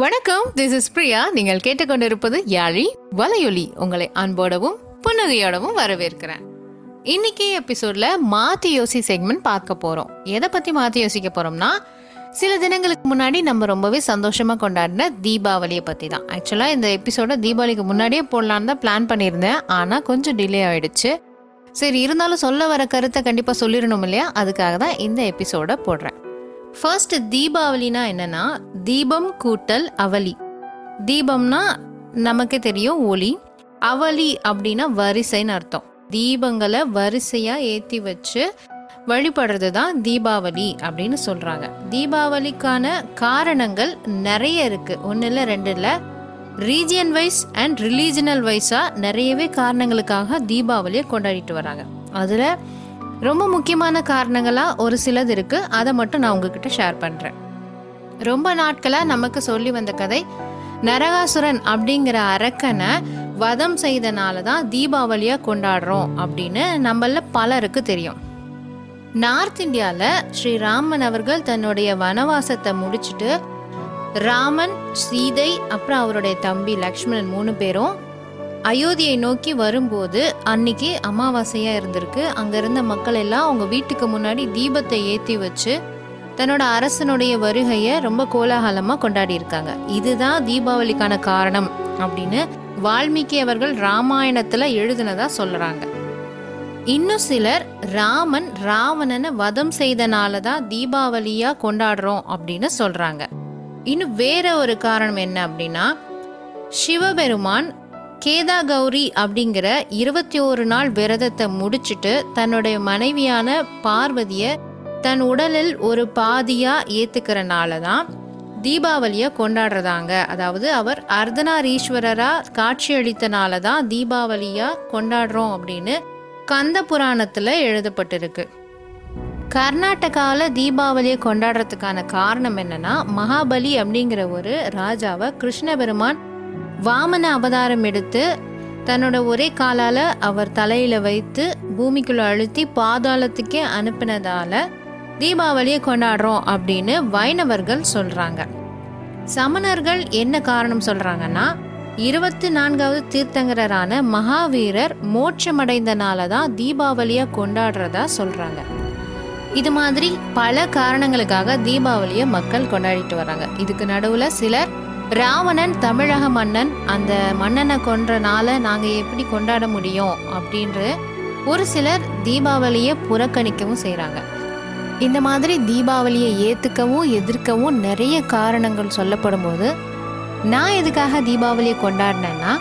வணக்கம் this is Priya. நீங்கள் கேட்டுக்கொண்டிருப்பது யாழி வலையொலி. உங்களை அன்போடவும் புன்னகையோடவும் வரவேற்கிறேன். இன்னைக்கு எபிசோட்ல மாத்தி யோசி செக்மெண்ட் பார்க்க போறோம். எதை பத்தி மாத்தி யோசிக்க போறோம்னா சில தினங்களுக்கு முன்னாடி நம்ம ரொம்பவே சந்தோஷமா கொண்டாடின தீபாவளியை பத்தி தான். ஆக்சுவலா இந்த எபிசோட தீபாவளிக்கு முன்னாடியே போடலான்னு தான் பிளான் பண்ணியிருந்தேன். ஆனா கொஞ்சம் டிலே ஆயிடுச்சு. சரி இருந்தாலும் சொல்ல வர கருத்தை கண்டிப்பா சொல்லிடணும் இல்லையா? அதுக்காக தான் இந்த எபிசோட போடுறேன். ஃபர்ஸ்ட் தீபாவளினா என்னன்னா தீபம் கூட்டல் அவலி. தீபம்னா நமக்கு தெரியும் ஒளி அவலி அப்படின்னா வரிசைன்னு அர்த்தம். தீபங்களை வரிசையாக ஏற்றி வச்சு வழிபடுறது தான் தீபாவளி அப்படின்னு சொல்கிறாங்க தீபாவளிக்கான காரணங்கள் நிறைய இருக்குது ஒன்று இல்லை ரெண்டு இல்லை ரீஜியன் வைஸ் அண்ட் ரிலீஜனல் வைஸாக நிறையவே காரணங்களுக்காக தீபாவளியை கொண்டாடிட்டு வராங்க. அதில் ரொம்ப முக்கியமான காரணங்களாக ஒரு சிலது இருக்குது அதை மட்டும் நான் உங்ககிட்ட ஷேர் பண்ணுறேன் ரொம்ப நாட்களாக நமக்கு சொல்லி வந்த கதை நரகாசுரன் அப்படிங்கிற அரக்கனை வதம் செய்தனால தான் தீபாவளியாக கொண்டாடுறோம் அப்படின்னு நம்மள பலருக்கு தெரியும். நார்த் இந்தியாவில் ஸ்ரீராமன் அவர்கள் தன்னுடைய வனவாசத்தை முடிச்சிட்டு ராமன் சீதை அப்புறம் அவருடைய தம்பி லக்ஷ்மணன் மூணு பேரும் அயோத்தியை நோக்கி வரும்போது அன்னைக்கு அமாவாசையாக இருந்திருக்கு. அங்கே இருந்த மக்கள் எல்லாம் அவங்க வீட்டுக்கு முன்னாடி தீபத்தை ஏற்றி வச்சு தன்னோட அரசனுடைய வருகையை ரொம்ப கோலாகலமாக கொண்டாடி இருக்காங்க. இதுதான் தீபாவளிக்கான காரணம் அப்படின்னு வால்மீகி அவர்கள் ராமாயணத்தில் எழுதினதா சொல்கிறாங்க இன்னும் சிலர் ராமன் ராவணனை வதம் செய்தனால தான் தீபாவளியாக கொண்டாடுறோம் அப்படின்னு சொல்கிறாங்க இன்னும் வேற ஒரு காரணம் என்ன அப்படின்னா சிவபெருமான் கேதா கௌரி அப்படிங்கிற இருபத்தி ஒரு நாள் விரதத்தை முடிச்சிட்டு தன்னுடைய மனைவியான பார்வதிய தன் உடலில் ஒரு பாதியா ஏத்துக்கிறனால தான் தீபாவளியை கொண்டாடுறதாங்க. அதாவது அவர் அர்த்தநாரீஸ்வரரா காட்சியளித்தனால தான் தீபாவளியா கொண்டாடுறோம் அப்படின்னு கந்த புராணத்துல எழுதப்பட்டிருக்கு. கர்நாடகாவில் தீபாவளியை கொண்டாடுறதுக்கான காரணம் என்னன்னா மகாபலி அப்படிங்கிற ஒரு ராஜாவை கிருஷ்ண பெருமான் வாமன அவதாரம் எடுத்து தன்னோட ஒரே காலால் அவர் தலையில் வைத்து பூமிக்குள்ளே அழுத்தி பாதாளத்துக்கே அனுப்பினதால தீபாவளியை கொண்டாடுறோம் அப்படின்னு வைணவர்கள் சொல்கிறாங்க சமணர்கள் என்ன காரணம் சொல்கிறாங்கன்னா இருபத்தி நான்காவது தீர்த்தங்கரரான மகாவீரர் மோட்சமடைந்தனால தான் தீபாவளியை கொண்டாடுறதா சொல்கிறாங்க இது மாதிரி பல காரணங்களுக்காக தீபாவளியை மக்கள் கொண்டாடிட்டு வராங்க. இதுக்கு நடுவில் சிலர் ராவணன் தமிழக மன்னன் அந்த மன்னனை கொன்றனால நாங்கள் எப்படி கொண்டாட முடியும் அப்படின்ற ஒரு சிலர் தீபாவளியை புறக்கணிக்கவும் செய்கிறாங்க இந்த மாதிரி தீபாவளியை ஏற்றுக்கவும் எதிர்க்கவும் நிறைய காரணங்கள் சொல்லப்படும் போது நான் எதுக்காக தீபாவளியை கொண்டாடினேன்னா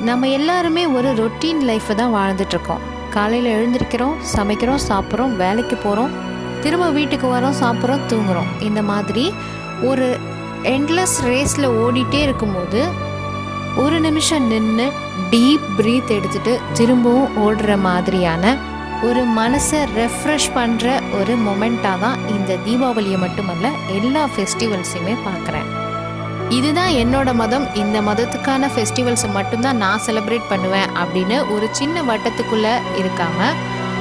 நம்ம எல்லாருமே ஒரு ரொட்டீன் லைஃப்பை தான் வாழ்ந்துட்டுருக்கோம். காலையில் எழுந்திருக்கிறோம் சமைக்கிறோம் சாப்பிட்றோம் வேலைக்கு போகிறோம் திரும்ப வீட்டுக்கு வரோம் சாப்பிட்றோம் தூங்குறோம். இந்த மாதிரி ஒரு எண்ட்லெஸ் ரேஸில் ஓடிட்டே இருக்கும்போது ஒரு நிமிஷம் நின்று டீப் ப்ரீத் எடுத்துட்டு திரும்பவும் ஓடுற மாதிரியான ஒரு மனசை ரெஃப்ரெஷ் பண்ணுற ஒரு மொமெண்ட்டாக தான் இந்த தீபாவளியை மட்டுமல்ல எல்லா ஃபெஸ்டிவல்ஸையுமே பார்க்குறேன். இதுதான் என்னோட மதம். இந்த மதத்துக்கான ஃபெஸ்டிவல்ஸை மட்டும்தான் நான் செலிப்ரேட் பண்ணுவேன் அப்படின்னு ஒரு சின்ன வட்டத்துக்குள்ளே இருக்காமல்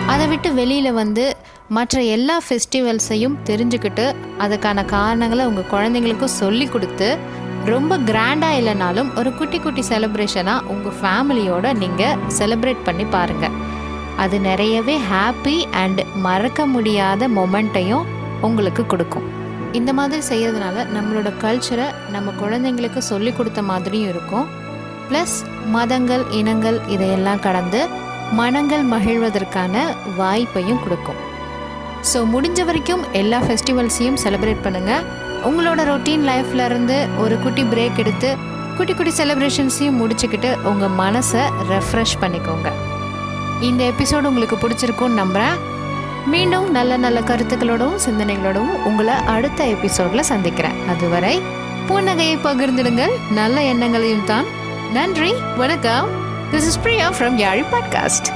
அதை விட்டு வெளியில் வந்து மற்ற எல்லா ஃபெஸ்டிவல்ஸையும் தெரிஞ்சுக்கிட்டு அதுக்கான காரணங்களை உங்கள் குழந்தைங்களுக்கும் சொல்லி கொடுத்து ரொம்ப கிராண்டாக இல்லைனாலும் ஒரு குட்டி குட்டி செலிப்ரேஷனாக உங்கள் ஃபேமிலியோட நீங்கள் செலிப்ரேட் பண்ணி பாருங்கள் அது நிறையவே ஹாப்பி அண்ட் மறக்க முடியாத மொமெண்ட்டையும் உங்களுக்கு கொடுக்கும். இந்த மாதிரி செய்கிறதுனால நம்மளோட கல்ச்சரை நம்ம குழந்தைங்களுக்கு சொல்லி கொடுத்த மாதிரியும் இருக்கும். ப்ளஸ் மதங்கள் இனங்கள் இதையெல்லாம் கடந்து மனங்கள் மகிழ்வதற்கான வாய்ப்பையும் கொடுக்கும். ஸோ முடிஞ்ச வரைக்கும் எல்லா ஃபெஸ்டிவல்ஸையும் செலிப்ரேட் பண்ணுங்கள் உங்களோட ரொட்டீன் லைஃப்ல இருந்து ஒரு குட்டி பிரேக் எடுத்து குட்டி குட்டி செலிப்ரேஷன்ஸையும் முடிச்சுக்கிட்டு உங்கள் மனசை ரெஃப்ரெஷ் பண்ணிக்கோங்க. இந்த எபிசோடு உங்களுக்கு பிடிச்சிருக்கும்னு நம்புகிறேன் மீண்டும் நல்ல நல்ல கருத்துக்களோடவும் சிந்தனைகளோடவும் உங்களை அடுத்த எபிசோடில் சந்திக்கிறேன். அதுவரை புன்னகையை பகிர்ந்துடுங்கள். நல்ல எண்ணங்களையும் தான். நன்றி வணக்கம். This is Priya from Yazhi podcast